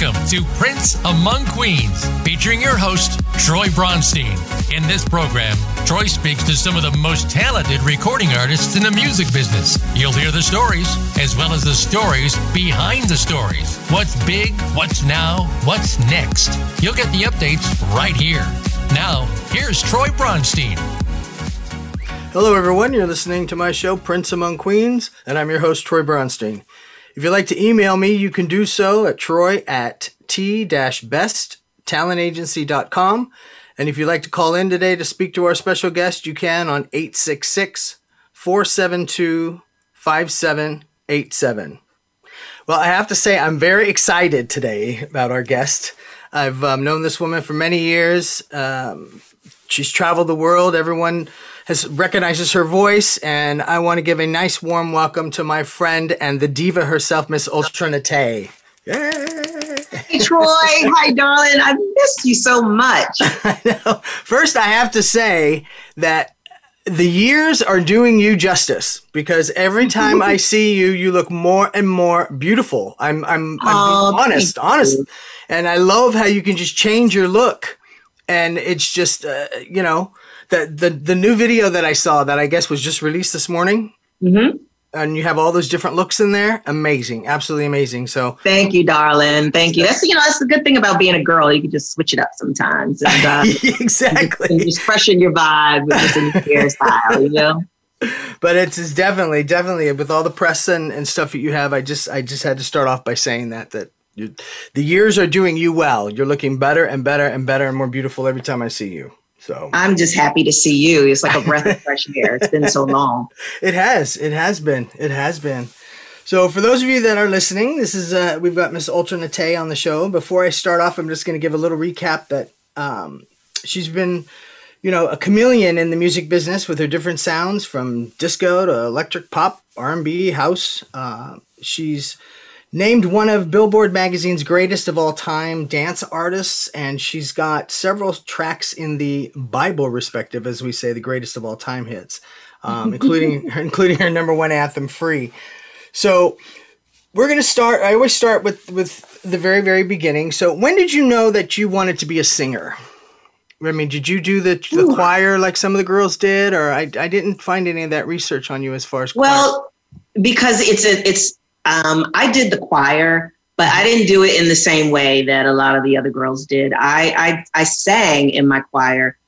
Welcome to Prince Among Queens, featuring your host, Troy Bronstein. In this program, Troy speaks to some of the most talented recording artists in the music business. You'll hear the stories, as well as the stories behind the stories. What's big, what's now, what's next. You'll get the updates right here. Now, here's Troy Bronstein. Hello, everyone. You're listening to my show, Prince Among Queens, and I'm your host, Troy Bronstein. If you'd like to email me, you can do so at troy at t-besttalentagency.com. And if you'd like to call in today to speak to our special guest, you can on 866 472 5787. Well, I have to say, I'm very excited today about our guest. I've um, known this woman for many years. Um, she's traveled the world. Everyone has recognizes her voice, and I want to give a nice warm welcome to my friend and the diva herself, Miss Ultra Nate. Hey Troy, hi darling. I missed you so much. I know. First, I have to say that the years are doing you justice because every time I see you, you look more and more beautiful. I'm I'm, I'm oh, honest, honest, you. and I love how you can just change your look, and it's just uh, you know the, the the new video that I saw that I guess was just released this morning. Mm-hmm. And you have all those different looks in there. Amazing, absolutely amazing. So thank you, darling. Thank you. That's you know that's the good thing about being a girl. You can just switch it up sometimes. And, uh, exactly. And just freshen your vibe with just a new hairstyle. You know but it's, it's definitely definitely with all the press and, and stuff that you have i just i just had to start off by saying that that you, the years are doing you well you're looking better and better and better and more beautiful every time i see you so I'm just happy to see you. It's like a breath of fresh air. It's been so long. It has. It has been. It has been. So for those of you that are listening, this is uh, we've got Miss Ultra Nate on the show. Before I start off, I'm just going to give a little recap that um, she's been, you know, a chameleon in the music business with her different sounds from disco to electric pop, R&B, house. Uh, she's named one of Billboard magazine's greatest of all time dance artists, and she's got several tracks in the Bible, respective, as we say, the greatest of all time hits, um, including including her number one anthem, "Free." So we're gonna start. I always start with with the very very beginning. So when did you know that you wanted to be a singer? I mean, did you do the, the choir like some of the girls did, or I, I didn't find any of that research on you as far as well, choir. because it's a it's um, I did the choir, but I didn't do it in the same way that a lot of the other girls did. I I, I sang in my choir,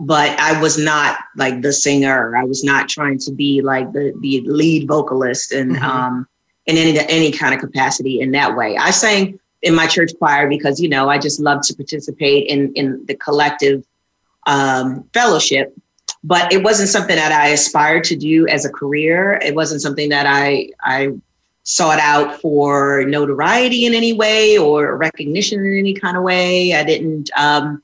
but I was not like the singer. I was not trying to be like the the lead vocalist and mm-hmm. um, in any any kind of capacity in that way. I sang in my church choir because you know I just love to participate in in the collective um, fellowship but it wasn't something that I aspired to do as a career. It wasn't something that I I sought out for notoriety in any way or recognition in any kind of way. I didn't um,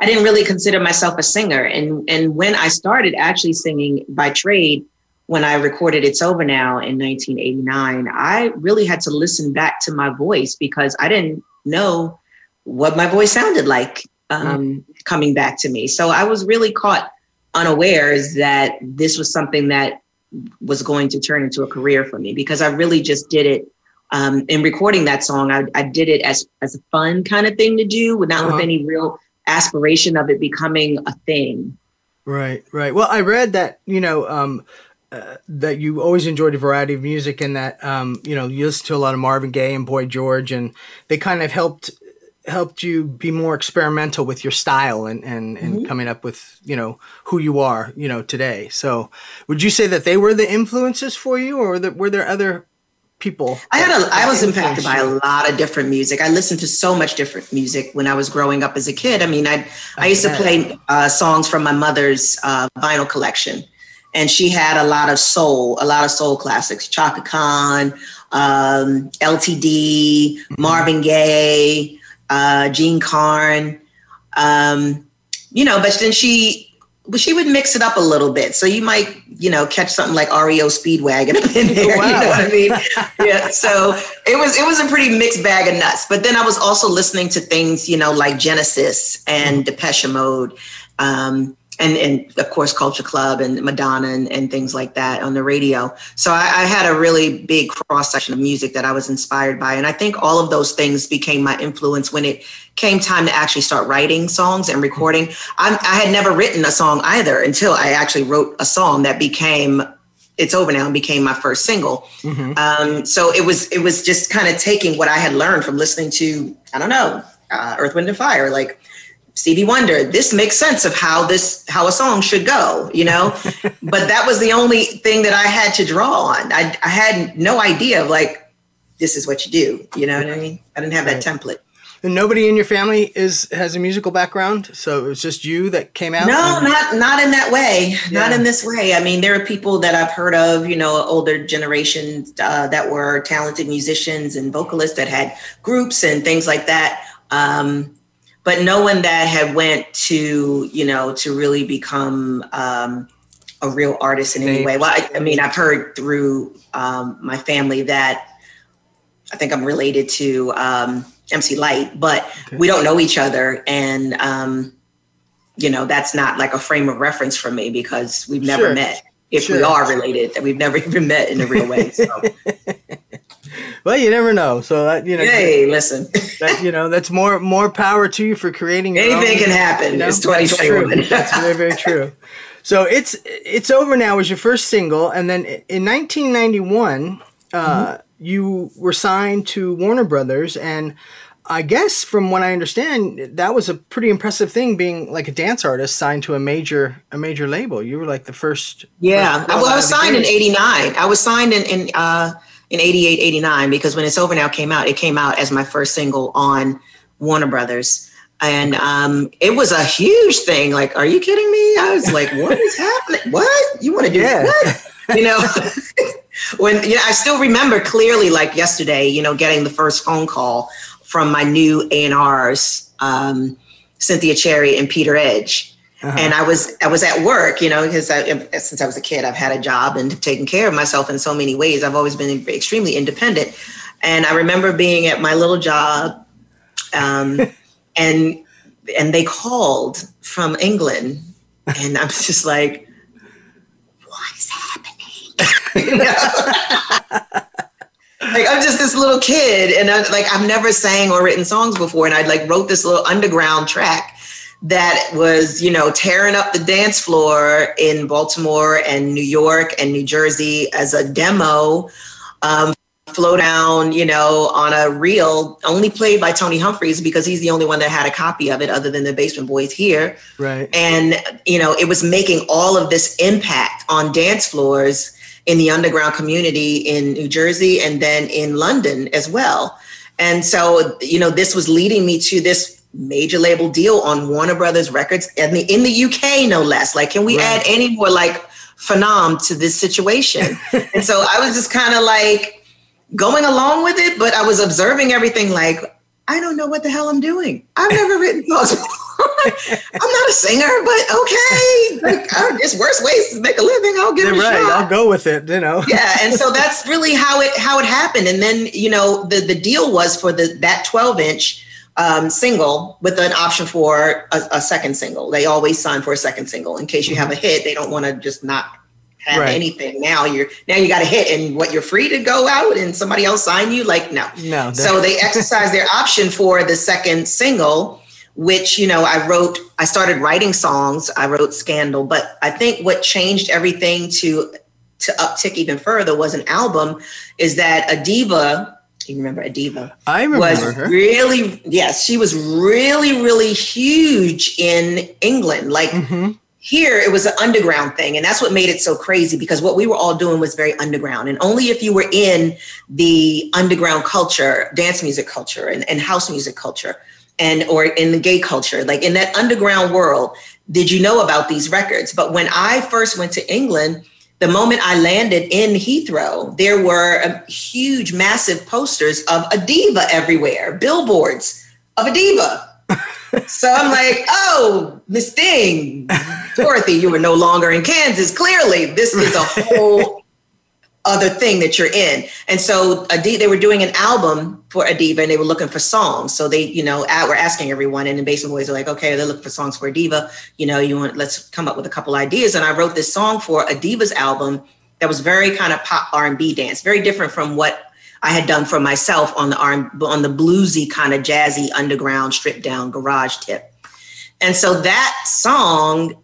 I didn't really consider myself a singer. And and when I started actually singing by trade, when I recorded It's Over Now in 1989, I really had to listen back to my voice because I didn't know what my voice sounded like um, mm. coming back to me. So I was really caught unawares that this was something that was going to turn into a career for me because I really just did it. Um, in recording that song, I, I, did it as as a fun kind of thing to do, not uh-huh. with any real aspiration of it becoming a thing. Right, right. Well, I read that you know um, uh, that you always enjoyed a variety of music, and that um, you know you listen to a lot of Marvin Gaye and Boy George, and they kind of helped helped you be more experimental with your style and and, and mm-hmm. coming up with you know who you are you know today. So would you say that they were the influences for you or that were there other people i had a i was impacted by a lot of different music. I listened to so much different music when i was growing up as a kid. I mean i i used to play uh, songs from my mother's uh, vinyl collection. And she had a lot of soul a lot of soul classics. Chaka khan um, ltd mm-hmm. marvin gaye uh, Jean Carn, um, you know, but then she but she would mix it up a little bit. So you might, you know, catch something like REO Speedwagon in there. Wow. You know what I mean? yeah. So it was it was a pretty mixed bag of nuts. But then I was also listening to things, you know, like Genesis and mm-hmm. Depeche Mode. Um, and and of course Culture Club and Madonna and, and things like that on the radio. So I, I had a really big cross section of music that I was inspired by, and I think all of those things became my influence when it came time to actually start writing songs and recording. I, I had never written a song either until I actually wrote a song that became it's over now and became my first single. Mm-hmm. Um, so it was it was just kind of taking what I had learned from listening to I don't know uh, Earth, Wind and Fire, like Stevie Wonder, this makes sense of how this how a song should go, you know. but that was the only thing that I had to draw on. I, I had no idea of like this is what you do. You know what I mean? I didn't have right. that template. And nobody in your family is has a musical background, so it was just you that came out. No, and- not not in that way. Yeah. Not in this way. I mean, there are people that I've heard of, you know, older generations uh, that were talented musicians and vocalists that had groups and things like that. Um, but no one that had went to you know to really become um, a real artist in any way. Well, I, I mean, I've heard through um, my family that I think I'm related to um, MC Lyte, but okay. we don't know each other, and um, you know that's not like a frame of reference for me because we've never sure. met. If sure. we are related, that we've never even met in a real way. So. well, you never know. So that you know, hey, listen, that, you know, that's more more power to you for creating. Anything can happen. You know? It's twenty twenty one. That's very very true. So it's it's over now. Was your first single, and then in 1991, uh, mm-hmm. you were signed to Warner Brothers, and I guess from what I understand, that was a pretty impressive thing being like a dance artist signed to a major a major label. You were like the first. Yeah, first well, I was signed in '89. I was signed in in uh, in 88, 89, because when It's Over Now came out, it came out as my first single on Warner Brothers. And um, it was a huge thing. Like, are you kidding me? I was like, what is happening? What? You want to do yeah. what? You know, when you know, I still remember clearly, like yesterday, you know, getting the first phone call from my new A&Rs, um, Cynthia Cherry and Peter Edge uh-huh. And I was I was at work, you know, because since I was a kid, I've had a job and taken care of myself in so many ways. I've always been extremely independent. And I remember being at my little job, um, and and they called from England, and I'm just like, what is happening? like I'm just this little kid, and I'm like I've never sang or written songs before, and I like wrote this little underground track that was, you know, tearing up the dance floor in Baltimore and New York and New Jersey as a demo. Um, flow down, you know, on a reel only played by Tony Humphries because he's the only one that had a copy of it other than the Basement Boys here. Right. And, you know, it was making all of this impact on dance floors in the underground community in New Jersey and then in London as well. And so, you know, this was leading me to this major label deal on Warner Brothers Records and the, in the UK, no less. Like, can we right. add any more like phenom to this situation? and so I was just kind of like going along with it, but I was observing everything like, I don't know what the hell I'm doing. I've never written songs I'm not a singer, but okay. Like, there's worse ways to make a living. I'll give it a right. shot. I'll go with it. You know. yeah, and so that's really how it how it happened. And then you know the the deal was for the that 12 inch um, single with an option for a, a, second single. They always sign for a second single in case you have a hit. They don't want to just not have right. anything. Now you're now you got a hit and what you're free to go out and somebody else sign you. Like no, no. So they exercise their option for the second single, which you know I wrote. I started writing songs. I wrote Scandal, but I think what changed everything to to uptick even further was an album. Is that a diva you remember Adeva? I remember was her. Really, yes, she was really, really huge in England. Like mm-hmm. here, it was an underground thing, and that's what made it so crazy because what we were all doing was very underground, and only if you were in the underground culture, dance music culture, and, and house music culture, and or in the gay culture, like in that underground world, did you know about these records. But when I first went to England the moment I landed in Heathrow, there were a huge, massive posters of Adeva everywhere, billboards of Adeva. so I'm like, oh, Miss Thing, Dorothy, you were no longer in Kansas. Clearly, this is a whole other thing that you're in. And so Adeva, they were doing an album for Adeva and they were looking for songs. So they, you know, at, were asking everyone and the Basement Boys are like, okay, they're looking for songs for Adeva. You know, you want, let's come up with a couple ideas. And I wrote this song for Adeva's album that was very kind of pop R&B dance, very different from what I had done for myself on the R on the bluesy kind of jazzy underground stripped down garage tip. And so that song,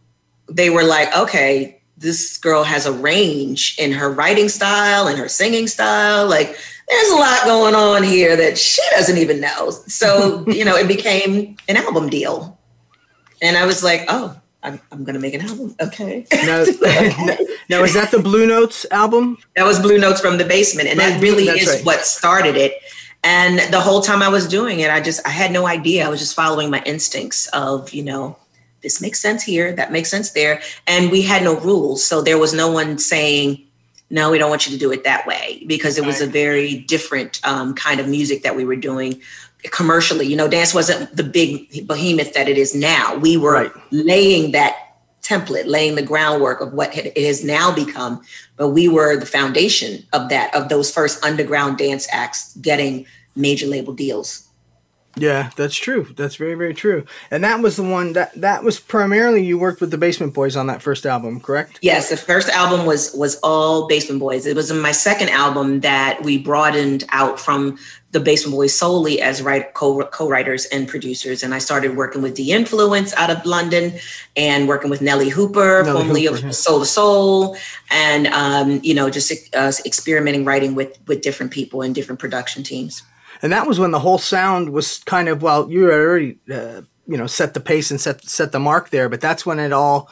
they were like, okay, this girl has a range in her writing style and her singing style. Like there's a lot going on here that she doesn't even know. So, you know, it became an album deal. And I was like, oh, I'm, I'm going to make an album. Okay. now, now, is that the Blue Notes album? That was Blue Notes from the Basement. And that really That's is right. what started it. And the whole time I was doing it, I just, I had no idea. I was just following my instincts of, you know, this makes sense here, that makes sense there. And we had no rules. So there was no one saying, no, we don't want you to do it that way because it was a very different um, kind of music that we were doing commercially. You know, dance wasn't the big behemoth that it is now. We were right. laying that template, laying the groundwork of what it has now become. But we were the foundation of that, of those first underground dance acts getting major label deals. Yeah, that's true. That's very, very true. And that was the one that that was primarily you worked with the Basement Boys on that first album, correct? Yes, the first album was was all Basement Boys. It was in my second album that we broadened out from the Basement Boys solely as write, co, co-writers and producers. And I started working with The Influence out of London and working with Nellee Hooper, formerly Hooper, of yeah. Soul II Soul, and um, you know, just uh, experimenting writing with with different people and different production teams and that was when the whole sound was kind of well, you already uh, you know set the pace and set set the mark there, but that's when it all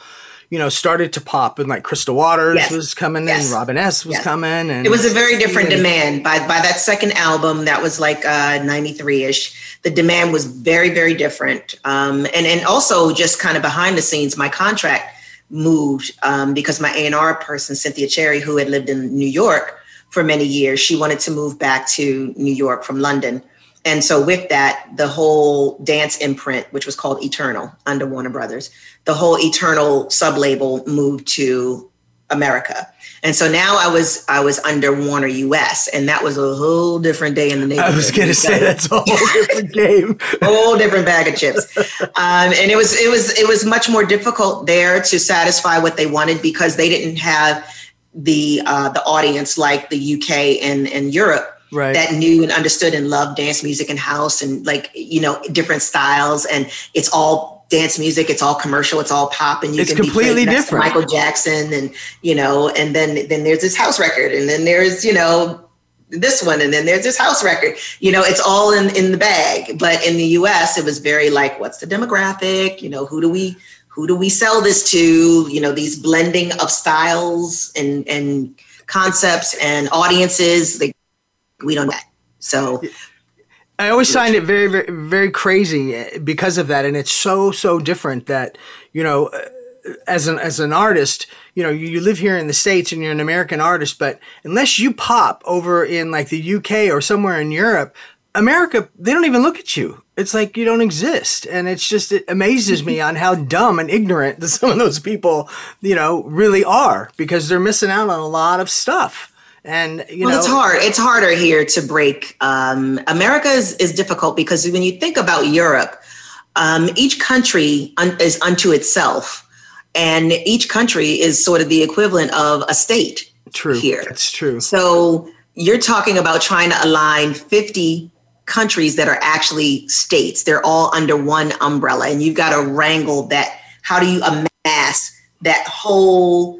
you know started to pop and like Crystal Waters yes. was coming yes. in, Robin S was yes. coming, and it was a very different demand by by that second album that was like uh, 93 ish. The demand was very very different, um, and and also just kind of behind the scenes, my contract moved um, because my A&R person Cynthia Cherry, who had lived in New York for many years. She wanted to move back to New York from London. And so, with that, the whole dance imprint, which was called Eternal under Warner Brothers, the whole Eternal sub label moved to America. And so now I was I was under Warner US, and that was a whole different day in the neighborhood. I was going to say that's a whole different game, whole different bag of chips. Um, and it was it was it was much more difficult there to satisfy what they wanted because they didn't have the uh, the audience like the UK and, and Europe right. that knew and understood and loved dance music and house and like you know different styles. And it's all dance music. It's all commercial. It's all pop. And you it's can completely be different. Michael Jackson and you know and then then there's this house record. And then there's you know this one. And then there's this house record. You know it's all in in the bag. But in the US it was very like what's the demographic? You know who do we who do we sell this to? You know, these blending of styles and and concepts and audiences. Like we don't know. So I always find it very, very, very crazy eh, because of that, and it's so, so different that you know, eh, as an as an artist, you know, you, you live here in the states and you're an American artist, but unless you pop over in like the UK or somewhere in Europe, America, they don't even look at you it's like you don't exist. And it's just it amazes me on how dumb and ignorant some of those people you know really are because they're missing out on a lot of stuff. And you well, know it's hard it's harder here to break um, america is, is difficult because when you think about europe um, each country un- is unto itself. And each country is sort of the equivalent of a state true here. that's true. So you're talking about trying to align 50 countries that are actually states. They're all under one umbrella, and you've got to wrangle that. How do you amass that whole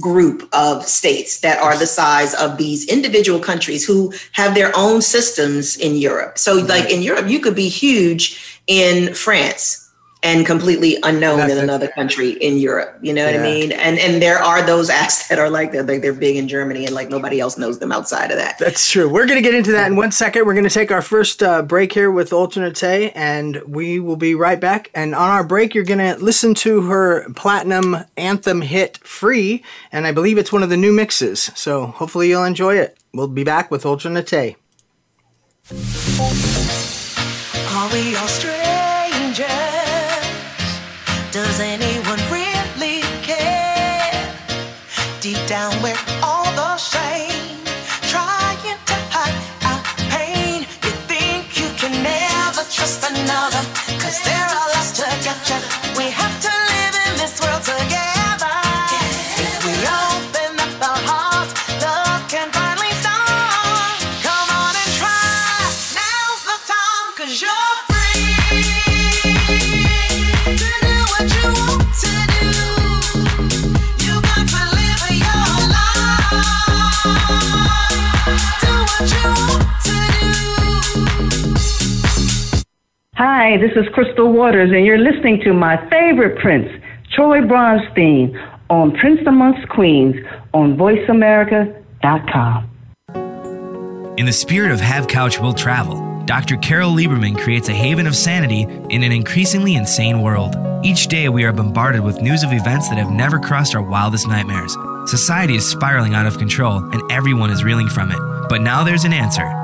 group of states that are the size of these individual countries who have their own systems in Europe? So, like in Europe, you could be huge in France and completely unknown That's in another country in Europe. You know yeah. what I mean? And and there are those acts that are like that, like they're big in Germany and like nobody else knows them outside of that. That's true. We're gonna get into that in one second. We're gonna take our first uh, break here with Ultranate, and we will be right back. And on our break, you're gonna listen to her platinum anthem hit "Free," and I believe it's one of the new mixes. So hopefully you'll enjoy it. We'll be back with Ultranate. Are we all Hi, this is Crystal Waters, and you're listening to my favorite Prince, Troy Bronstein, on Prince Amongst Queens on VoiceAmerica.com. In the spirit of Have Couch Will Travel, Dr. Carol Lieberman creates a haven of sanity in an increasingly insane world. Each day, we are bombarded with news of events that have never crossed our wildest nightmares. Society is spiraling out of control, and everyone is reeling from it. But now there's an answer.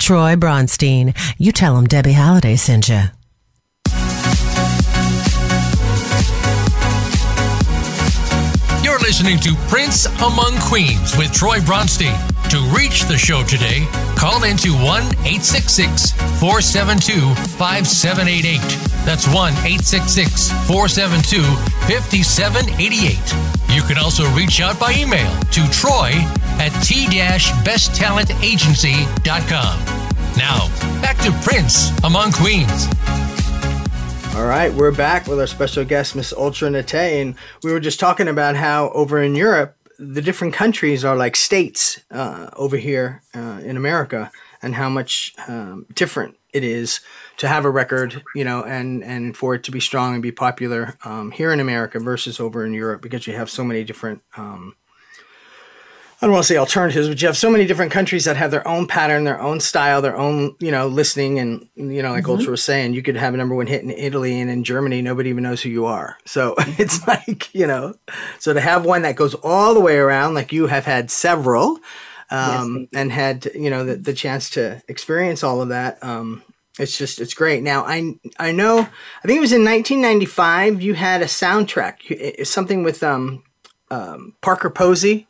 Troy Bronstein. You tell him Debbie Halliday sent you. You're listening to Prince Among Queens with Troy Bronstein. To reach the show today, call into 1 866 472 5788. That's 1 866 472 5788. You can also reach out by email to troy at t-besttalentagency.com. Now, back to Prince Among Queens. All right, we're back with our special guest, Miss Ultra Nate, and we were just talking about how over in Europe, the different countries are like states uh, over here uh, in America, and how much um, different it is to have a record, you know, and and for it to be strong and be popular um, here in America versus over in Europe, because you have so many different um, I don't want to say alternatives, but you have so many different countries that have their own pattern, their own style, their own, you know, listening. And, you know, like mm-hmm. Ultra was saying, you could have a number one hit in Italy and in Germany, nobody even knows who you are. So it's like, you know, so to have one that goes all the way around, like you have had several, um, yes. and had, you know, the, the chance to experience all of that. Um, it's just, it's great. Now, I, I know, I think it was in 1995, you had a soundtrack, something with, um, um, Parker Posey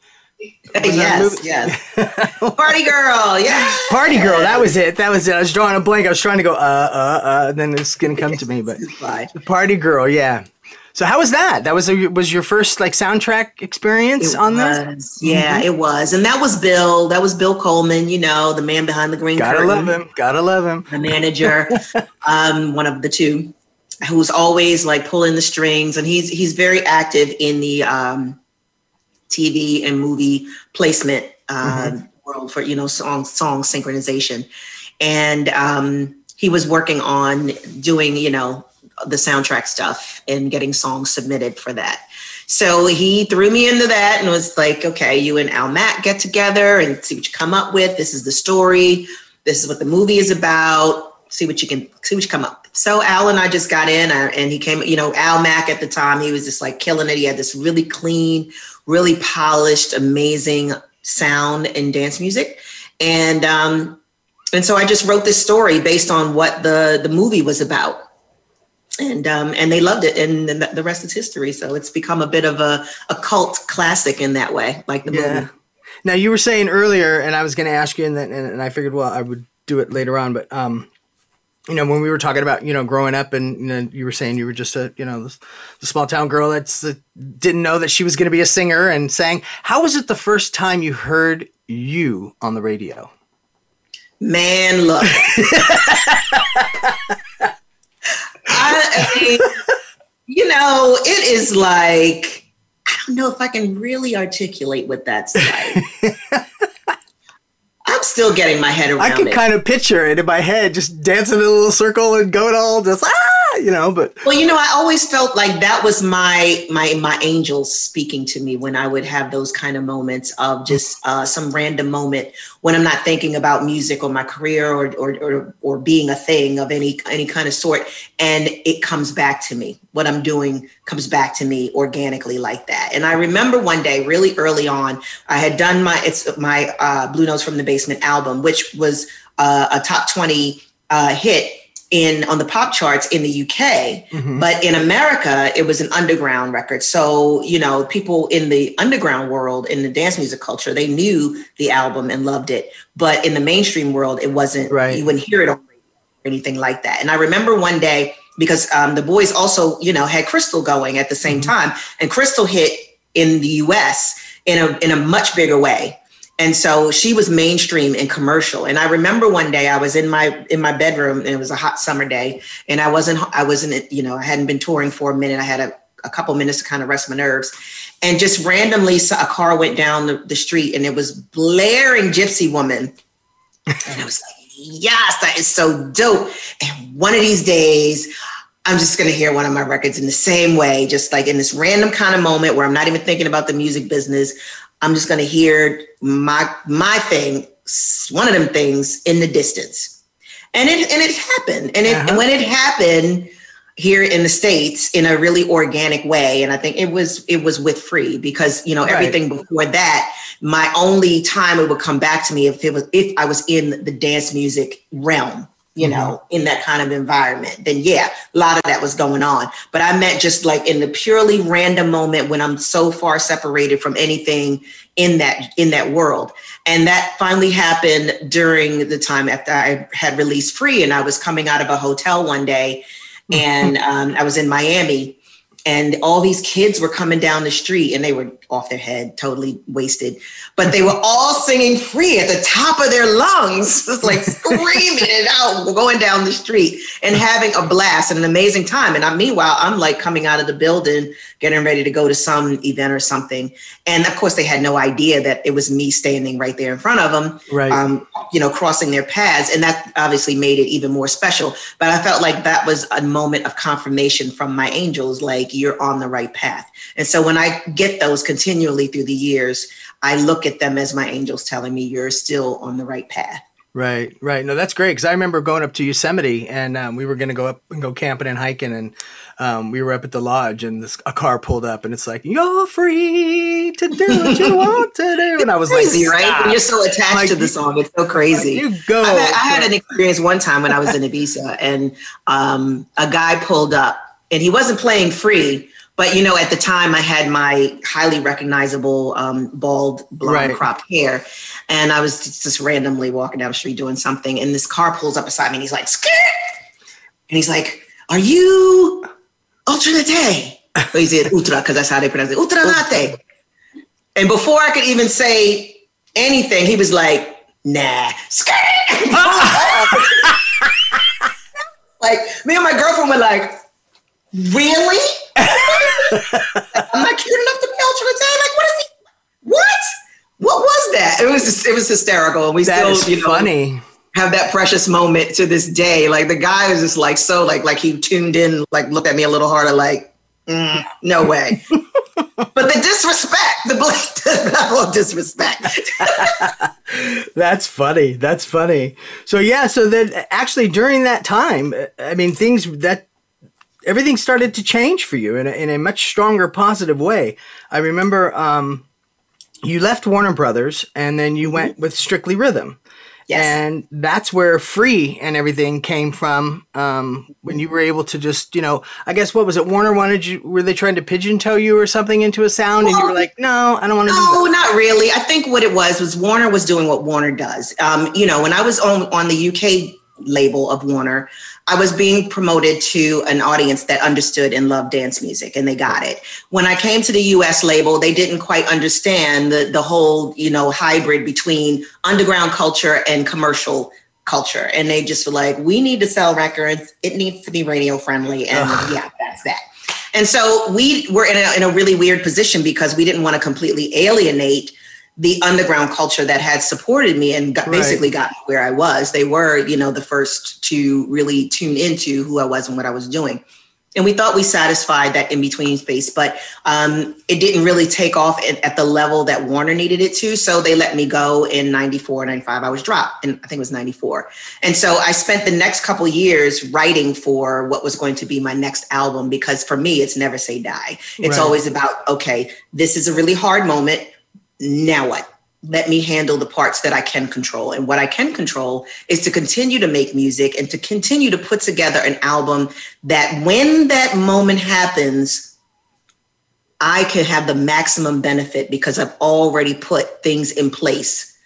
yes, yes. Party girl, yeah. Party girl, that was it. That was it. I was drawing a blank. I was trying to go, uh, uh, uh, and then it's gonna come to me, but Party girl, yeah. So how was that? That was a, was your first like soundtrack experience it on was. Yeah, mm-hmm. it was, and that was Bill. That was Bill Coleman. You know, the man behind the green Gotta curtain. love him. Gotta love him. The manager, um, one of the two, who's always like pulling the strings, and he's he's very active in the um, TV and movie placement uh, mm-hmm. world for you know song song synchronization, and um, he was working on doing you know the soundtrack stuff and getting songs submitted for that. So he threw me into that and was like, okay, you and Al Mack get together and see what you come up with. This is the story. This is what the movie is about. See what you can see what you come up. So Al and I just got in uh, and he came, you know, Al Mack at the time, he was just like killing it. He had this really clean, really polished, amazing sound and dance music. And um, and so I just wrote this story based on what the the movie was about. And um, and they loved it, and the, the rest is history. So it's become a bit of a, a cult classic in that way, like the yeah. movie. Now you were saying earlier, and I was going to ask you, and, then, and I figured, well, I would do it later on, but um, you know, when we were talking about, you know, growing up and, you know, you were saying you were just a, you know, the, small town girl that's uh, didn't know that she was going to be a singer and sang. How was it the first time you heard you on the radio? Man, look. I, mean, you know, it is like, I don't know if I can really articulate what that's like. I'm still getting my head around I can it. kind of picture it in my head, just dancing in a little circle and going all just ah, you know, but well, you know, I always felt like that was my my my angels speaking to me when I would have those kind of moments of just uh, some random moment when I'm not thinking about music or my career or, or or or being a thing of any any kind of sort, and it comes back to me. What I'm doing comes back to me organically like that. And I remember one day, really early on, I had done my it's my uh, Blue Notes from the Basement album, which was uh, a top twenty uh, hit in on the pop charts in the UK, mm-hmm. but in America it was an underground record. So you know, people in the underground world in the dance music culture they knew the album and loved it, but in the mainstream world it wasn't. Right. You wouldn't hear it on or anything like that. And I remember one day because um, the boys also you know had Crystal going at the same mm-hmm. time, and Crystal hit in the US in a in a much bigger way and so she was mainstream and commercial. And i remember one day i was in my in my bedroom and it was a hot summer day. And i wasn't i wasn't you know i hadn't been touring for a minute. I had a, a couple minutes to kind of rest my nerves. And just randomly a car went down the, the street and it was blaring gypsy woman. And i was like yes that is so dope. And one of these days I'm just going to hear one of my records in the same way, just like in this random kind of moment where I'm not even thinking about the music business. I'm just going to hear my my thing, one of them things in the distance, and it and it happened, and it uh-huh. and when it happened here in the states in a really organic way, and I think it was it was with free because you know right. everything before that, my only time it would come back to me if it was if I was in the dance music realm you mm-hmm. know, in that kind of environment, then yeah, a lot of that was going on. But I meant just like in the purely random moment when I'm so far separated from anything in that in that world. And that finally happened during the time after I had released Free and I was coming out of a hotel one day and um, I was in Miami and all these kids were coming down the street and they were off their head totally wasted. But they were all singing free at the top of their lungs like screaming it out going down the street and having a blast and an amazing time. And I, meanwhile i'm like coming out of the building getting ready to go to some event or something. And of course they had no idea that it was me standing right there in front of them right. um, you know crossing their paths. And that obviously made it even more special. But i felt like that was a moment of confirmation from my angels like like you're on the right path. And so when I get those continually through the years, I look at them as my angels telling me you're still on the right path. Right, right. No, that's great because I remember going up to Yosemite and um, we were going to go up and go camping and hiking, and um, we were up at the lodge and this, a car pulled up and it's like you're free to do what you want to do, and I was crazy, like, right? When you're so attached like, to the song, it's so crazy. Like, you go. I had, I had, an experience one time when I was in Ibiza, and um, a guy pulled up and he wasn't playing free. But you know, at the time, I had my highly recognizable um, bald blonde right. cropped hair, and I was just, randomly walking down the street doing something, and this car pulls up beside me, and he's like, "Skirt," and he's like, "Are you Ultranate?" But he said Ultra because that's how they pronounce it, Ultranate. And before I could even say anything, he was like, "Nah, skirt." like me and my girlfriend were like really? I'm not cute enough to be ultra Like, what is he? What? What was that? It was just, it was hysterical. And we that still, you know, funny. Have that precious moment to this day. Like the guy was just like so like like he tuned in, like looked at me a little harder, like mm, no way. but the disrespect, the, the level of disrespect. That's funny. That's funny. So yeah, so then actually during that time, I mean, things that everything started to change for you in a, in a much stronger positive way. I remember um, you left Warner Brothers and then you went with Strictly Rhythm. Yes. And that's where free and everything came from. Um, when you were able to just, you know, I guess what was it? Warner wanted you. Were they trying to pigeon toe you or something into a sound, well, and you were like, "No, I don't want to." No, not really. I think what it was was Warner was doing what Warner does. Um, you know, when I was on on the UK label of Warner, I was being promoted to an audience that understood and loved dance music, and they got it. When I came to the US label, they didn't quite understand the, the whole, you know, hybrid between underground culture and commercial culture. And they just were like, we need to sell records. It needs to be radio friendly. And yeah, that's that. And so we were in a, in a really weird position because we didn't want to completely alienate the underground culture that had supported me and got, Right. basically got me where I was. They were, you know, the first to really tune into who I was and what I was doing. And we thought we satisfied that in between space, but um, it didn't really take off at, at the level that Warner needed it to. So they let me go in 94, 95. I was dropped, and I think it was 94. And so I spent the next couple years writing for what was going to be my next album because for me, it's never say die. It's Right. always about, okay, this is a really hard moment. Now what? Let me handle the parts that I can control. And what I can control is to continue to make music and to continue to put together an album that when that moment happens, I can have the maximum benefit because I've already put things in place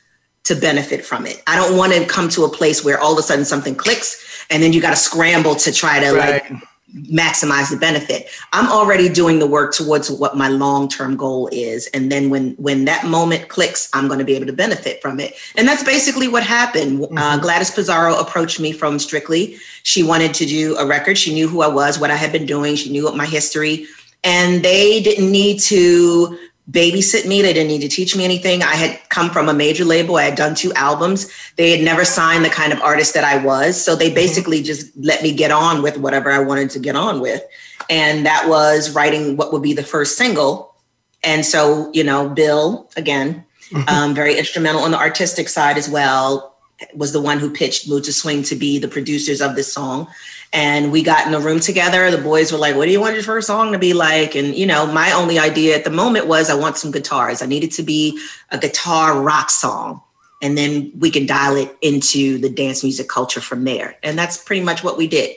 to benefit from it. I don't want to come to a place where all of a sudden something clicks and then you got to scramble to try to like Right. Maximize the benefit. I'm already doing the work towards what my long-term goal is and then when when that moment clicks, I'm going to be able to benefit from it. And that's basically what happened. Uh, Gladys Pizarro approached me from Strictly. She wanted to do a record. She knew who I was, what I had been doing, she knew what my history and they didn't need to babysit me. They didn't need to teach me anything. I had come from a major label. I had done two albums. They had never signed the kind of artist that I was. So they basically just let me get on with whatever I wanted to get on with. And that was writing what would be the first single. And so, you know, Bill, again, um, very instrumental on the artistic side as well, was the one who pitched Mood II Swing to be the producers of this song. And we got in the room together. The boys were like, What do you want your first song to be like? And, you know, my only idea at the moment was I want some guitars. I needed to be a guitar rock song. And then we can dial it into the dance music culture from there. And that's pretty much what we did.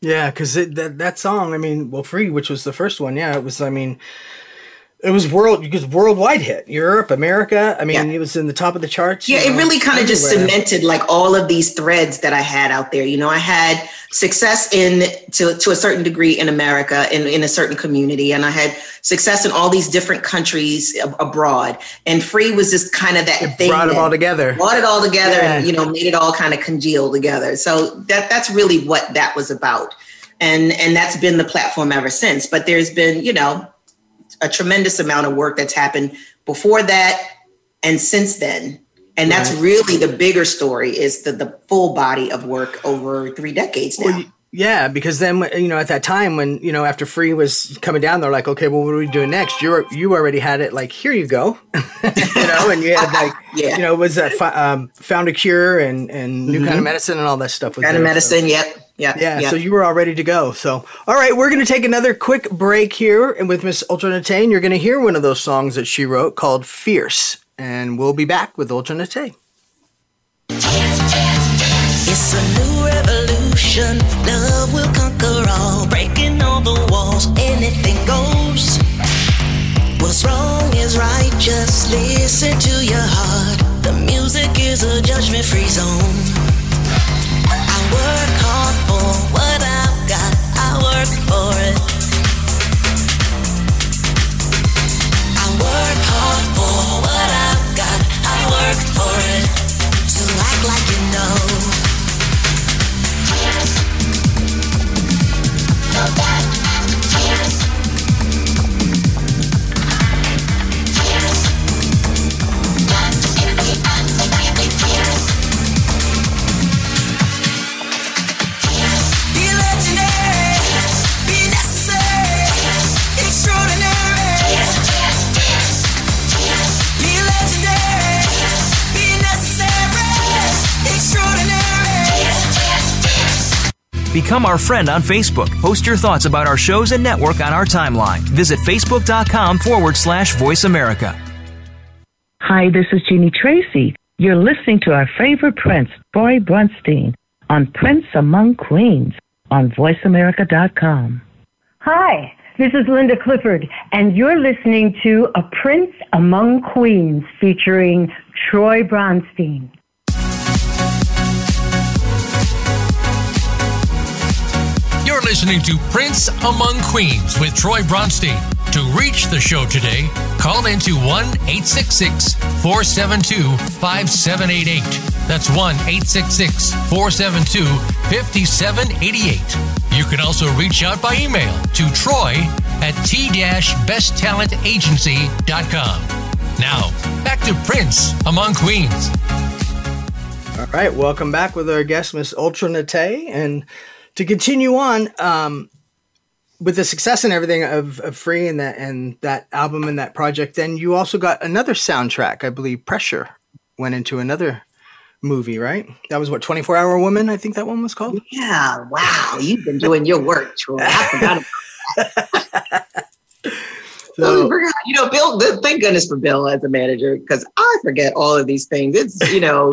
Yeah, because that that song, I mean, well, "Free," which was the first one, yeah, it was. I mean, it was world because worldwide hit, Europe, America. I mean, Yeah. it was in the top of the charts. Yeah, you it really kind of just cemented like all of these threads that I had out there. You know, I had success in to to a certain degree in America in in a certain community, and I had success in all these different countries ab- abroad. And free was just kind of that thing brought that all together. brought it all together, and you know, made it all kind of congeal together. So that that's really what that was about, and and that's been the platform ever since. But there's been you know a tremendous amount of work that's happened before that and since then and that's really the bigger story is the, the full body of work over three decades now Well, yeah, because then you know at that time when you know after Free was coming down, they're like, okay, well, what are we doing next? You you already had it like here you go, you know, and you had like Yeah. you know was that um, found a cure and and new kind of medicine and all that stuff. Was kind of there, so- medicine yep yep Yeah, yep. so you were all ready to go. So, all right, we're going to take another quick break here and with Miss Ultranate, and you're going to hear one of those songs that she wrote called Fierce. And we'll be back with Ultranate. It's a new revolution. Love will conquer all, breaking all the walls. Anything goes. What's wrong is right. Just listen to your heart. The music is a judgment-free zone. I work hard I work hard for what I've got. I for it. Act like you know. Become our friend on Facebook. Post your thoughts about our shows and network on our timeline. Visit facebook.com forward slash voice America. Hi, this is Jeannie Tracy. You're listening to our favorite prince, Troy Bronstein, on Prince Among Queens on VoiceAmerica.com. Hi, this is Linda Clifford, and you're listening to A Prince Among Queens featuring Troy Bronstein. You're listening to Prince Among Queens with Troy Bronstein. To reach the show today, call into 1 866 472 5788. That's 1 866 472 5788. You can also reach out by email to troy at t-besttalentagency.com. Now, back to Prince Among Queens. All right, welcome back with our guest, Miss Ultra Nate. And to continue on, um, with the success and everything of, of Free and that and that album and that project, then you also got another soundtrack, I believe Pressure went into another movie, right? That was what, 24 Hour Woman, I think that one was called? Yeah, wow. You've been doing your work, Troy. I forgot about So- I forgot. You know, Bill, thank goodness for Bill as a manager because I forget all of these things. It's, you know,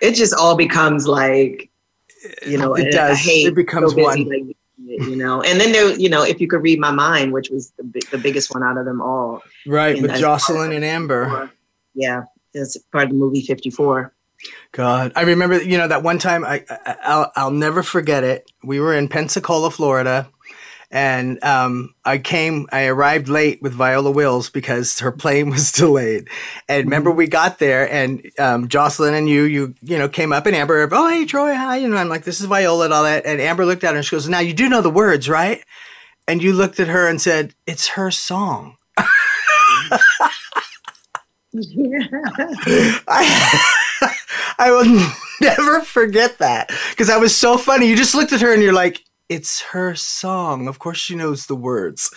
it just all becomes like, you know, It does. hate, It becomes so one. like, you know, and then there, you know, if you could read my mind, which was the, big, the biggest one out of them all. Right, with Jocelyn and Amber. Yeah, it's part of the movie 54. God, I remember, you know, that one time I, I I'll, I'll never forget it. We were in Pensacola, Florida, and um, I came, I arrived late with Viola Wills because her plane was delayed. And remember, we got there, and um, Jocelyn and you, you, you know, came up, and Amber, oh hey Troy, hi, you know, I'm like, this is Viola and all that. And Amber looked at her and she goes, now you do know the words, right? And you looked at her and said, it's her song. I, I will never forget that because I was so funny. You just looked at her and you're like, it's her song. Of course, she knows the words.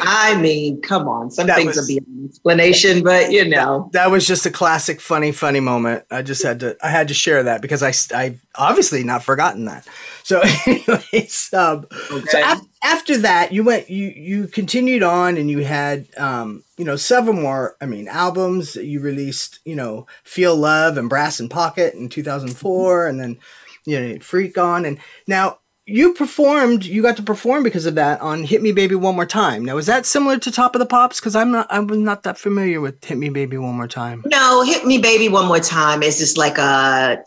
I mean, come on. Some That things was- are beyond explanation, but you know. That was just a classic, funny, funny moment. I just had to, I had to share that because I, I obviously not forgotten that. So, anyways, um, so Okay. af- after that, you went, you you continued on, and you had, um, you know, several more. I mean, albums you released. You know, Feel Love and Brass in Pocket in 2004, and then you know, Freak on, and now you performed. You got to perform because of that on Hit Me Baby One More Time. Now, is that similar to Top of the Pops? Because I'm not, I was not that familiar with Hit Me Baby One More Time. No, hit me baby one more time is just like a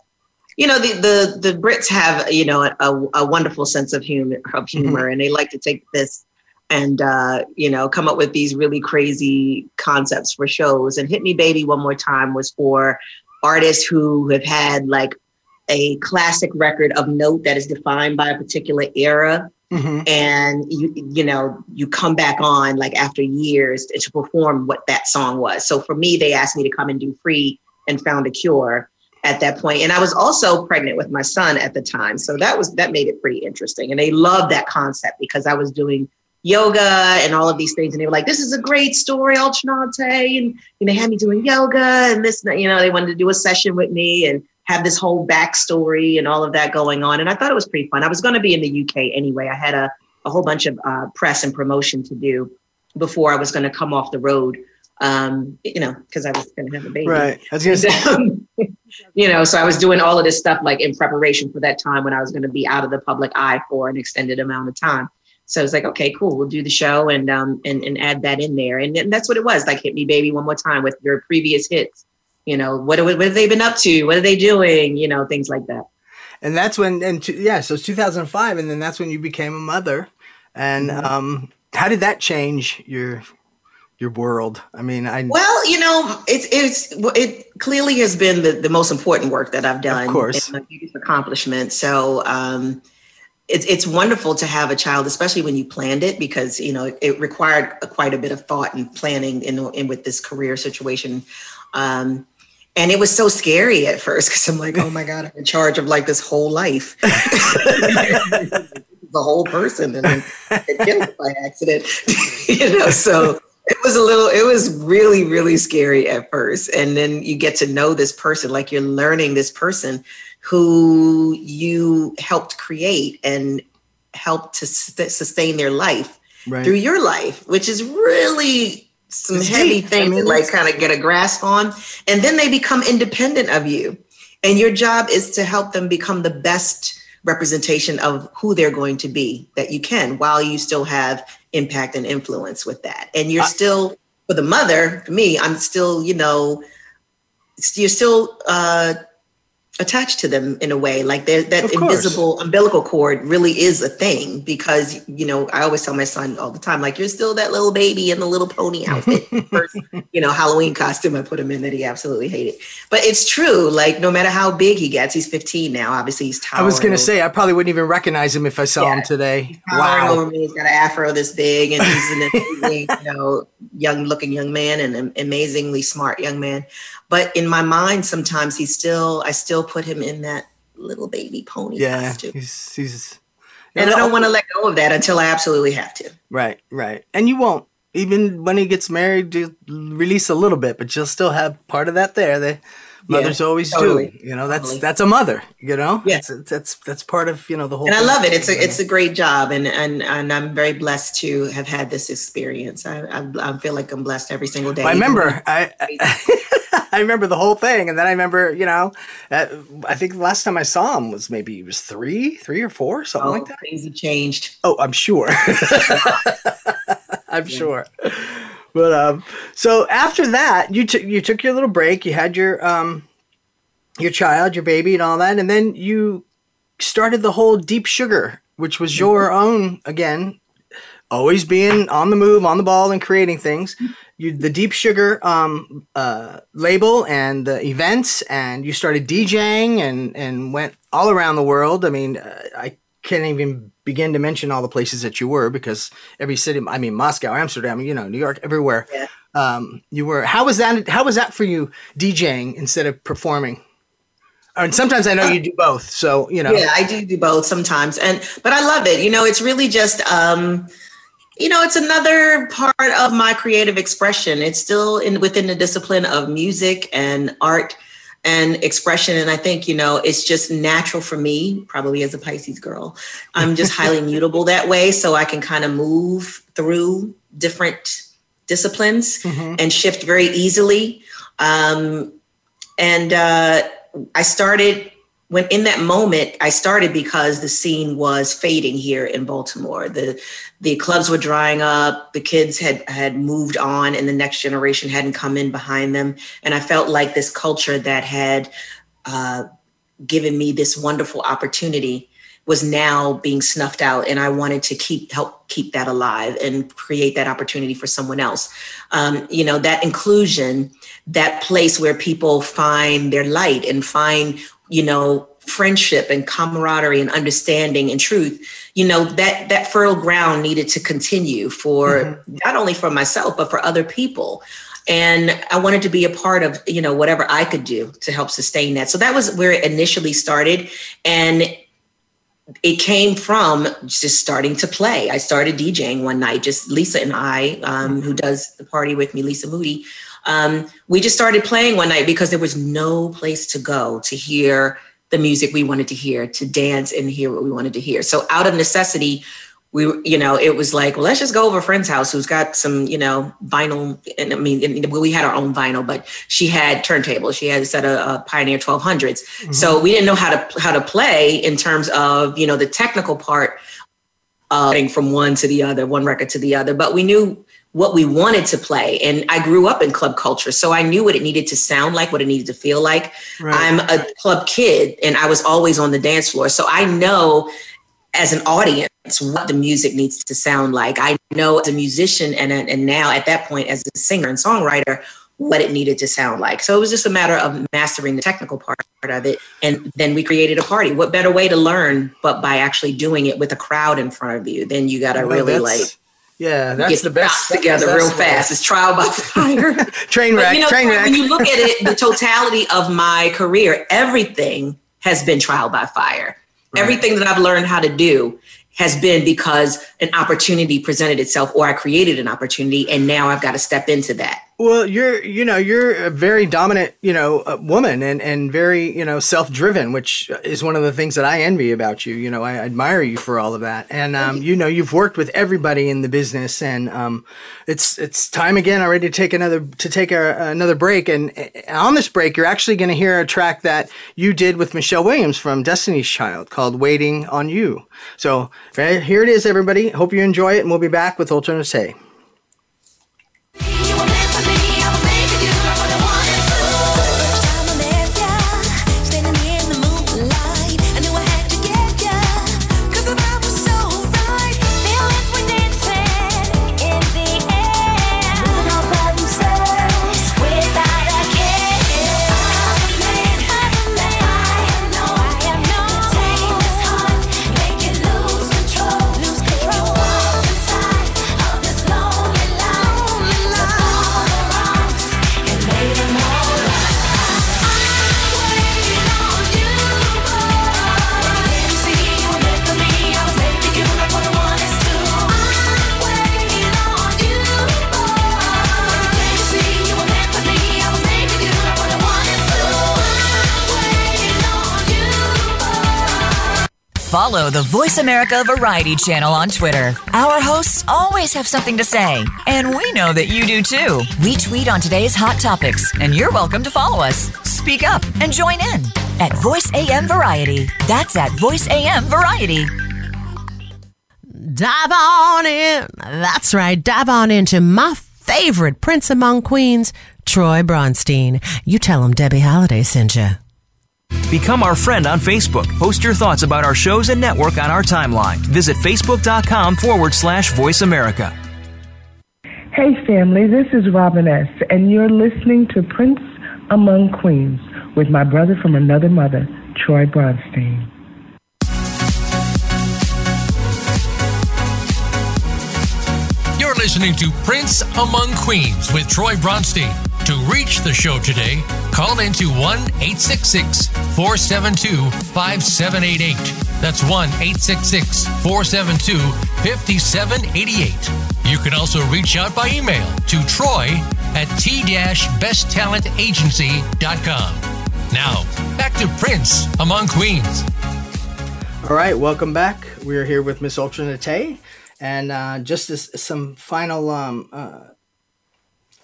you know the the the Brits have you know a, a wonderful sense of humor of humor and they like to take this and uh you know come up with these really crazy concepts for shows and hit me baby one more time was for artists who have had like a classic record of note that is defined by a particular era. Mm-hmm. and you you know you come back on like after years to perform what that song was. So for me they asked me to come and do free and found a cure at that point. And i was also pregnant with my son at the time. So that was that made it pretty interesting. And they loved that concept because i was doing yoga and all of these things. And they were like this is a great story alternate and, and they had me doing yoga and this you know they wanted to do a session with me. And have this whole backstory and all of that going on. And I thought it was pretty fun. I was going to be in the UK anyway. I had a, a whole bunch of uh, press and promotion to do before I was going to come off the road, um, you know, because I was going to have a baby. Right. I was gonna say, Um, you know, so I was doing all of this stuff like in preparation for that time when I was going to be out of the public eye for an extended amount of time. So I was like, okay, cool. We'll do the show and um and, and add that in there. And, then that's what it was. Like hit me baby one more time with your previous hits. You know, what, what have they been up to? What are they doing? You know, things like that. and that's when, and t- yeah, so it's 2005, and then that's when you became a mother. And Mm-hmm. um, how did that change your your world? I mean, I Well, you know, it's it's it clearly has been the, the most important work that I've done. of course. and my biggest accomplishment. So um, it's it's wonderful to have a child, especially when you planned it, because you know it required a, quite a bit of thought and planning in, in with this career situation. Um, and it was so scary at first because I'm like, oh my god, I'm in charge of like this whole life, the whole person, and then get killed by accident, you know. So it was a little it was really really scary at first and then you get to know this person like you're learning this person who you helped create and helped to sus- sustain their life right. through your life which is really some It's heavy deep. thing I mean, to like kind of get a grasp on and then they become independent of you and your job is to help them become the best representation of who they're going to be that you can while you still have impact and influence with that and you're I- still for the mother for me i'm still you know you're still uh attached to them in a way like that invisible umbilical cord really is a thing because you know i always tell my son all the time like you're still that little baby in the little pony outfit first you know halloween costume i put him in that he absolutely hated but it's true like no matter how big he gets he's 15 now obviously he's tired I was gonna say I probably wouldn't even recognize him if I saw him Yeah. today. towering Wow. over me. He's got an afro this big, and he's an amazing, you know, young looking young man and an amazingly smart young man. But in my mind, sometimes he's still, I still put him in that little baby pony Yeah, costume. he's he's. And I don't want to let go of that until I absolutely have to. Right, right, and you won't. Even when he gets married, you release a little bit, but you'll still have part of that there. The mothers always totally, do. You know, that's totally. that's a mother. You know, Yeah. that's that's that's part of you know the whole. And I love it. It's a it's a great job, and and and I'm very blessed to have had this experience. I I, I feel like I'm blessed every single day. I remember, I, I remember the whole thing, and then I remember, you know, uh, I think the last time I saw him was maybe he was three, three or four, something Oh, like that. things have changed. Oh, I'm sure. I'm sure. But um, so after that, you took you took your little break. You had your um, your child, your baby, and all that, and then you started the whole Deep Sugar, which was your own again. Always being on the move, on the ball, and creating things. You the Deep Sugar um, uh, label and the events, and you started DJing and and went all around the world. I mean, uh, I can't even begin to mention all the places that you were because every city, I mean, Moscow, Amsterdam, you know, New York, everywhere. Yeah. Um, you were. How was that? How was that for you, DJing instead of performing? And sometimes I know you do both, so you know. Yeah, I do do both sometimes, and but I love it. You know, it's really just um, you know, it's another part of my creative expression. It's still in within the discipline of music and art and expression. And I think, you know, it's just natural for me, probably as a Pisces girl. I'm just highly mutable that way. So I can kind of move through different disciplines and shift very easily. Um, and uh, I started when in that moment I started because the scene was fading here in Baltimore. The the clubs were drying up, the kids had had moved on and the next generation hadn't come in behind them. And I felt like this culture that had uh, given me this wonderful opportunity was now being snuffed out and i wanted to keep help keep that alive and create that opportunity for someone else um, you know that inclusion that place where people find their light and find you know friendship and camaraderie and understanding and truth you know that that fertile ground needed to continue for not only for myself but for other people and i wanted to be a part of you know whatever i could do to help sustain that so that was where it initially started and it came from just starting to play. I started DJing one night, just Lisa and I, um, who does the party with me, Lisa Moody. Um, we just started playing one night because there was no place to go to hear the music we wanted to hear, to dance and hear what we wanted to hear. So, out of necessity, we, you know, it was like, well, let's just go over a friend's house who's got some, you know, vinyl. And I mean, and we had our own vinyl, but she had turntables. She had a set of uh, Pioneer 1200s. So we didn't know how to how to play in terms of, you know, the technical part of getting from one to the other, one record to the other. But we knew what we wanted to play. And I grew up in club culture. So I knew what it needed to sound like, what it needed to feel like. I'm a club kid and I was always on the dance floor. So I know as an audience what the music needs to sound like. I know as a musician and, and now at that point as a singer and songwriter what it needed to sound like. So it was just a matter of mastering the technical part of it. And then we created a party. What better way to learn but by actually doing it with a crowd in front of you? Then you got to really like Yeah, that's get the best. together that's real fast. It's trial by fire. Train wreck. But, you know, train wreck. when you look at it, the totality of my career, everything has been trial by fire. Everything that I've learned how to do has been because an opportunity presented itself or I created an opportunity and now I've got to step into that. Well, you're, you know, you're a very dominant, you know, uh, woman and, and very, you know, self-driven, which is one of the things that I envy about you. You know, I admire you for all of that. And, um, you know, you've worked with everybody in the business and, um, it's, it's time again already to take another, to take a, another break. And uh, on this break, you're actually going to hear a track that you did with Michelle Williams from Destiny's Child called Waiting on You. So uh, here it is, everybody. Hope you enjoy it. And we'll be back with Ultra Nate. Lose Follow the Voice America Variety channel on Twitter. Our hosts always have something to say, and we know that you do too. We tweet on today's hot topics, and you're welcome to follow us. Speak up and join in at Voice AM Variety. That's at Voice AM Variety. Dive on in. That's right. Dive on into my favorite Prince Among Queens, Troy Bronstein. You tell him Debby Holiday sent you. Become our friend on Facebook. Post your thoughts about our shows and network on our timeline. Visit facebook.com forward slash voice America. Hey, family, this is Robin S., and you're listening to Prince Among Queens with my brother from another mother, Troy Bronstein. You're listening to Prince Among Queens with Troy Bronstein. To reach the show today, call into 1 866 472 5788. That's 1 866 472 5788. You can also reach out by email to troy at t-besttalentagency.com. Now, back to Prince Among Queens. All right, welcome back. We're here with Miss Ultra Nate, and uh, just as some final um, uh,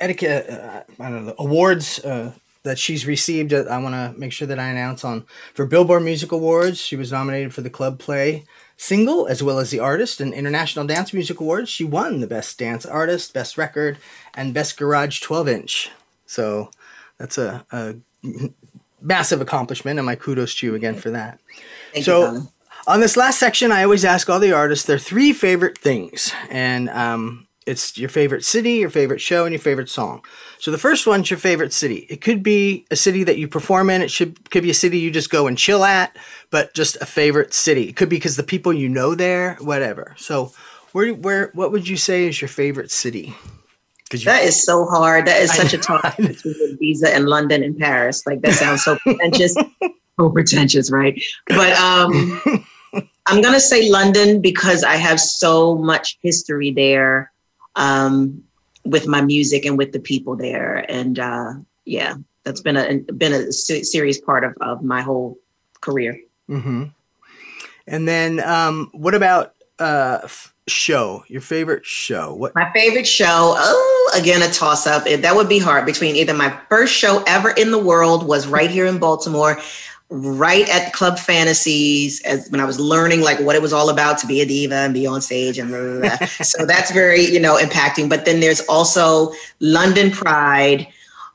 etiquette, uh, I don't know, awards uh, that she's received. uh, I want to make sure that I announce on for Billboard Music Awards. She was nominated for the Club Play single as well as the artist and International Dance Music Awards. She won the Best Dance Artist, Best Record, and Best Garage 12 Inch. So that's a, a massive accomplishment, and my kudos to you again for that. Thank so, you, on this last section, I always ask all the artists their three favorite things, and um, it's your favorite city, your favorite show, and your favorite song. So the first one's your favorite city. It could be a city that you perform in. It should could be a city you just go and chill at, but just a favorite city. It could be because the people you know there, whatever. So where where what would you say is your favorite city? Because That is so hard. That is such a know, tough between Ibiza and London and Paris. Like that sounds so pretentious. so pretentious, right? But um I'm gonna say London because I have so much history there um with my music and with the people there. And uh yeah, that's been a been a serious part of, of my whole career. Mm-hmm. And then um, what about uh, f- show? Your favorite show? What? My favorite show, oh, again, a toss up. That would be hard between either my first show ever in the world was right here in Baltimore, right at Club Fantasies, as when I was learning like what it was all about to be a diva and be on stage and blah, blah, blah. so that's very, you know, impacting. But then there's also London Pride.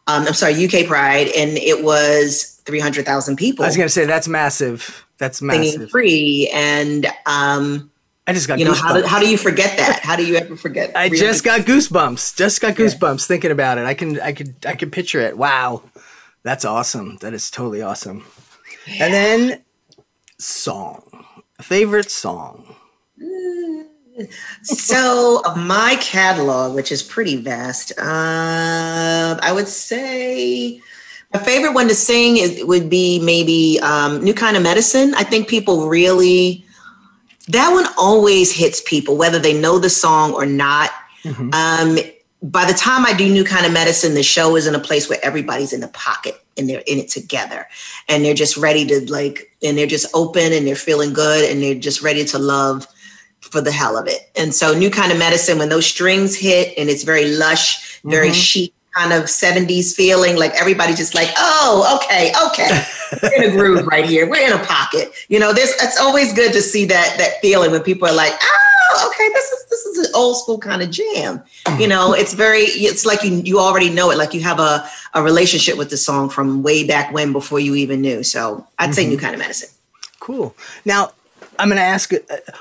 Um, I'm sorry, UK Pride, and it was 300,000 people I was gonna say that's massive. That's massive. free. And um, I just got you know, how do, how do you forget that? How do you ever forget? I 300,000? just got goosebumps. Just got goosebumps thinking about it. I can, I could, I could picture it. Wow, that's awesome. That is totally awesome. And then song, favorite song. so my catalog, which is pretty vast, uh, I would say my favorite one to sing is would be maybe um, "New Kind of Medicine." I think people really that one always hits people, whether they know the song or not. Um, by the time I do New Kind of Medicine, the show is in a place where everybody's in the pocket and they're in it together and they're just ready to like, and they're just open and they're feeling good and they're just ready to love for the hell of it. And so, New Kind of Medicine, when those strings hit and it's very lush, very Mhm. chic kind of 70s feeling, like everybody just like, oh, okay, okay. We're in a groove right here. We're in a pocket. You know, this it's always good to see that that feeling when people are like, oh, okay, this is this is an old school kind of jam. You know, it's very it's like you you already know it, like you have a, a relationship with the song from way back when before you even knew. So I'd say Mhm. new kind of medicine. Cool. Now, I'm going to ask, uh,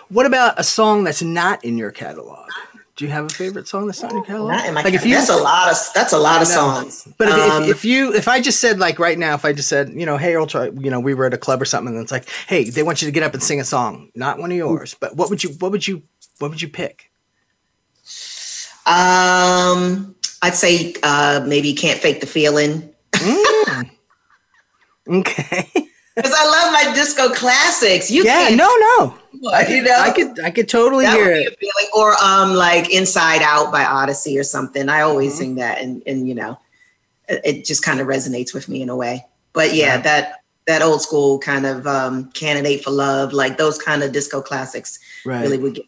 what about a song that's not in your catalog? Do you have a favorite song that's not in your catalog? Not in my Like if you- that's a lot of that's a lot of songs. But if, Um, if, if you, if I just said like right now, if I just said, you know, hey, Ultra, you know, we were at a club or something, and it's like, hey, they want you to get up and sing a song, not one of yours, but what would you, what would you, what would you pick? Um, I'd say uh, maybe you can't fake the feeling. Mm. okay. Because I love my disco classics. You yeah, can't, no, no. I you could, know, I could, I could totally hear it. a feeling. Or um, like Inside Out by Odyssey or something. I always Mm-hmm. sing that, and and you know, it, it just kind of resonates with me in a way. But yeah, Yeah. that that old school kind of um, candidate for love, like those kind of disco classics, Right. really would get.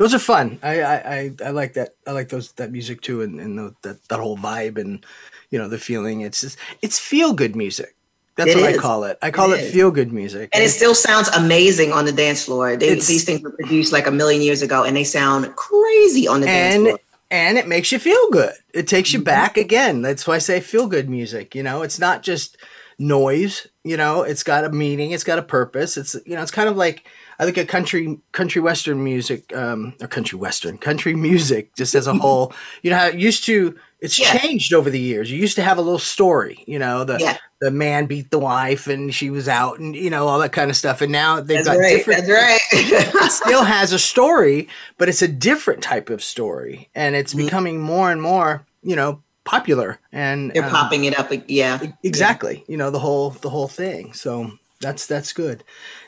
Those are fun. I, I, I, like that. I like those that music too, and, and the, that that whole vibe and you know the feeling. It's just it's feel good music. That's It what I call it. I call It it, is. feel good music. And it still sounds amazing on the dance floor. They, these things were produced like a million years ago, and they sound crazy on the dance and floor. and it makes you feel good. It takes Mm-hmm. you back again. That's why I say feel good music. You know, it's not just noise. You know, it's got a meaning. It's got a purpose. It's you know, it's kind of like I look at country country western music, um, or country western country music just as a whole. You know, how it used to. It's Yeah. changed over the years. You used to have a little story. You know, the Yeah. the man beat the wife and she was out and you know all that kind of stuff. And now they've That's got right. different That's right. it still has a story, but it's a different type of story, and it's Mm-hmm. becoming more and more, you know, popular. And They're um, popping it up. Yeah. exactly, you know, the whole the whole thing. So that's that's good.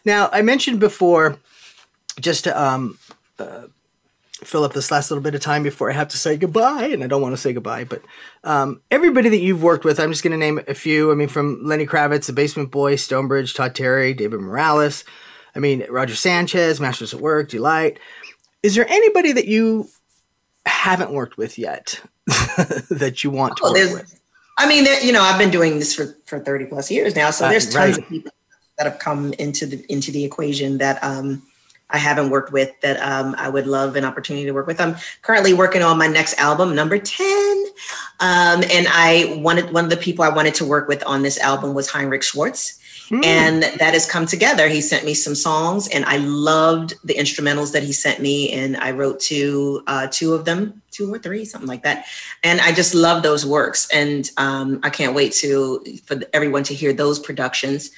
Now I mentioned before, just to um, uh, fill up this last little bit of time before I have to say goodbye, and I don't want to say goodbye, but um, everybody that you've worked with, I'm just going to name a few. I mean, from Lenny Kravitz, The Basement Boys, Stonebridge, Todd Terry, David Morales. I mean, Roger Sanchez, Masters at Work, Delight. Is there anybody that you haven't worked with yet that you want to Oh, work with? I mean, you know, I've been doing this for, for 30 plus years now. So Uh, there's tons right. of people that have come into the into the equation that um, I haven't worked with that um, I would love an opportunity to work with. I'm currently working on my next album, number 10. Um, and I wanted one of the people I wanted to work with on this album was Henrik Schwarz. And that has come together. He sent me some songs, and I loved the instrumentals that he sent me. And I wrote two, uh, two of them, two or three, something like that. And I just love those works, and um, I can't wait to for everyone to hear those productions.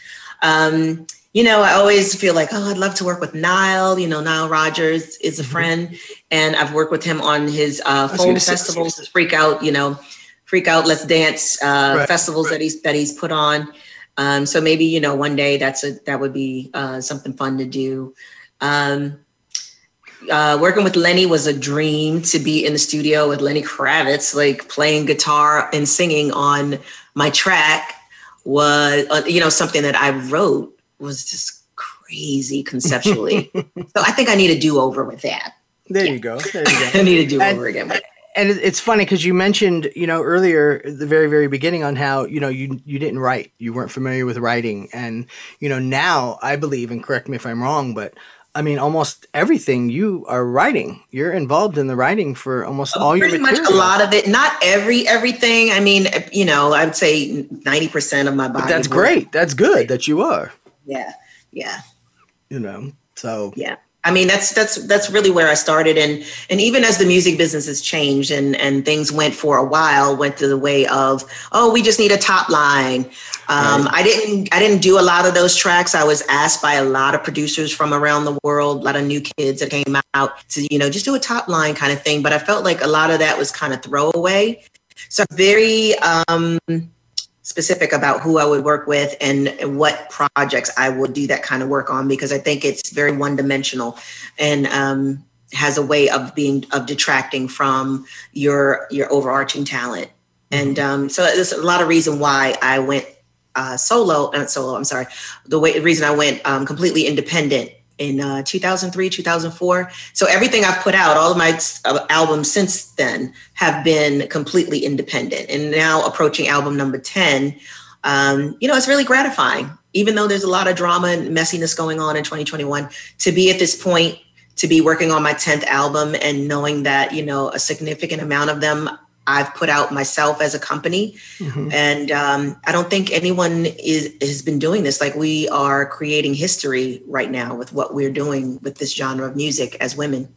Um, you know, I always feel like, oh, I'd love to work with Nile. You know, Nile Rodgers is a friend, and I've worked with him on his uh, FOLD festivals, his Freak Out. You know, Freak Out, Let's Dance uh, Right, festivals that he's that he's put on. Um, so maybe you know one day that's a that would be uh, something fun to do. Um, uh, working with Lenny was a dream to be in the studio with Lenny Kravitz, like playing guitar and singing on my track was, uh, you know, something that I wrote was just crazy conceptually. so I think I need a do over with that. There you go. There you go. I need a do And- over again. But and it's funny because you mentioned you know earlier the very very beginning on how you know you you didn't write you weren't familiar with writing and you know now i believe and correct me if i'm wrong but i mean almost everything you are writing. You're involved in the writing for almost oh, all your pretty much a lot of it, not every everything. I mean, you know, I would say ninety percent of my body. but that's great. That's good that you are. Yeah, yeah. you know so. Yeah. I mean that's that's that's really where i started. And and even as the music business has changed and and things went for a while went to the way of oh we just need a top line um, i didn't i didn't do a lot of those tracks. I was asked by a lot of producers from around the world a lot of new kids that came out to you know just do a top line kind of thing. But i felt like a lot of that was kind of throwaway. So very um specific about who I would work with and what projects I would do that kind of work on because I think it's very one dimensional and um, has a way of being of detracting from your your overarching talent. And um, so there's a lot of reason why I went uh, solo, not solo. I'm sorry. The way the reason I went um, completely independent in uh, 2003, 2004. So everything I've put out, all of my uh, albums since then have been completely independent. And now approaching album number 10, um, you know, it's really gratifying. Even though there's a lot of drama and messiness going on in 2021, to be at this point, to be working on my 10th album and knowing that, you know, a significant amount of them I've put out myself as a company. And um, I don't think anyone is has been doing this. Like we are creating history right now with what we're doing with this genre of music as women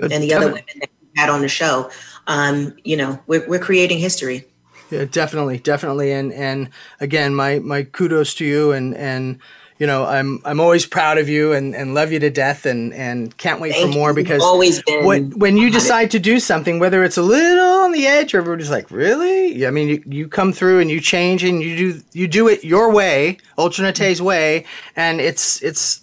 and the other women that we had on the show. Um, you know, we're we're creating history. Yeah, definitely, definitely, and and again, my my kudos to you, and and you know, I'm I'm always proud of you, and and love you to death, and and can't wait Thank for more because always been when when you on it. decide to do something, whether it's a little on the edge, or everybody's like, really? Yeah, I mean, you, you come through and you change, and you do you do it your way, Ultra Nate's way, and it's it's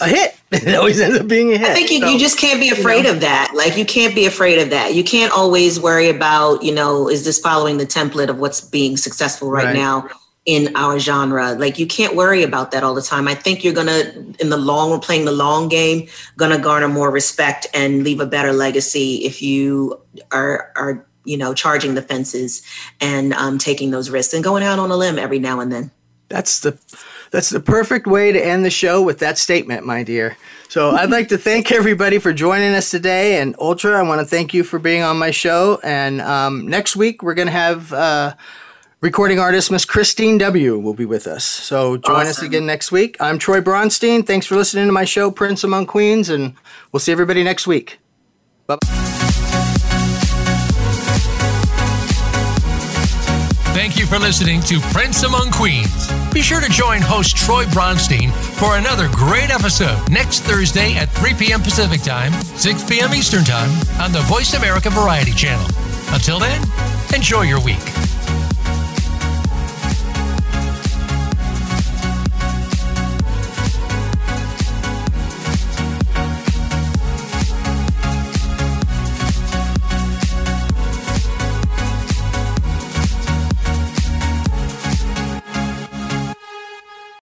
a hit. It always ends up being a hit. I think you, So, you just can't be afraid know. of that. Like you can't be afraid of that. You can't always worry about, you know, is this following the template of what's being successful right, Right. now? In our genre. Like you can't worry about that all the time. I think you're gonna, in the long, playing the long game, gonna garner more respect and leave a better legacy if you are are you know charging the fences and um, taking those risks and going out on a limb every now and then. That's the that's the perfect way to end the show with that statement, my dear. So I'd like to thank everybody for joining us today. And Ultra, I want to thank you for being on my show. And um, next week, we're to have uh, recording artist Miss Kristine W. will be with us. So join awesome. us again next week. I'm Troy Bronstein. Thanks for listening to my show, Prince Among Queens. And we'll see everybody next week. Bye Thank you for listening to Prince Among Queens. Be sure to join host Troy Bronstein for another great episode next Thursday at 3 p.m. Pacific Time, 6 p.m. Eastern Time on the Voice America Variety Channel. Until then, enjoy your week.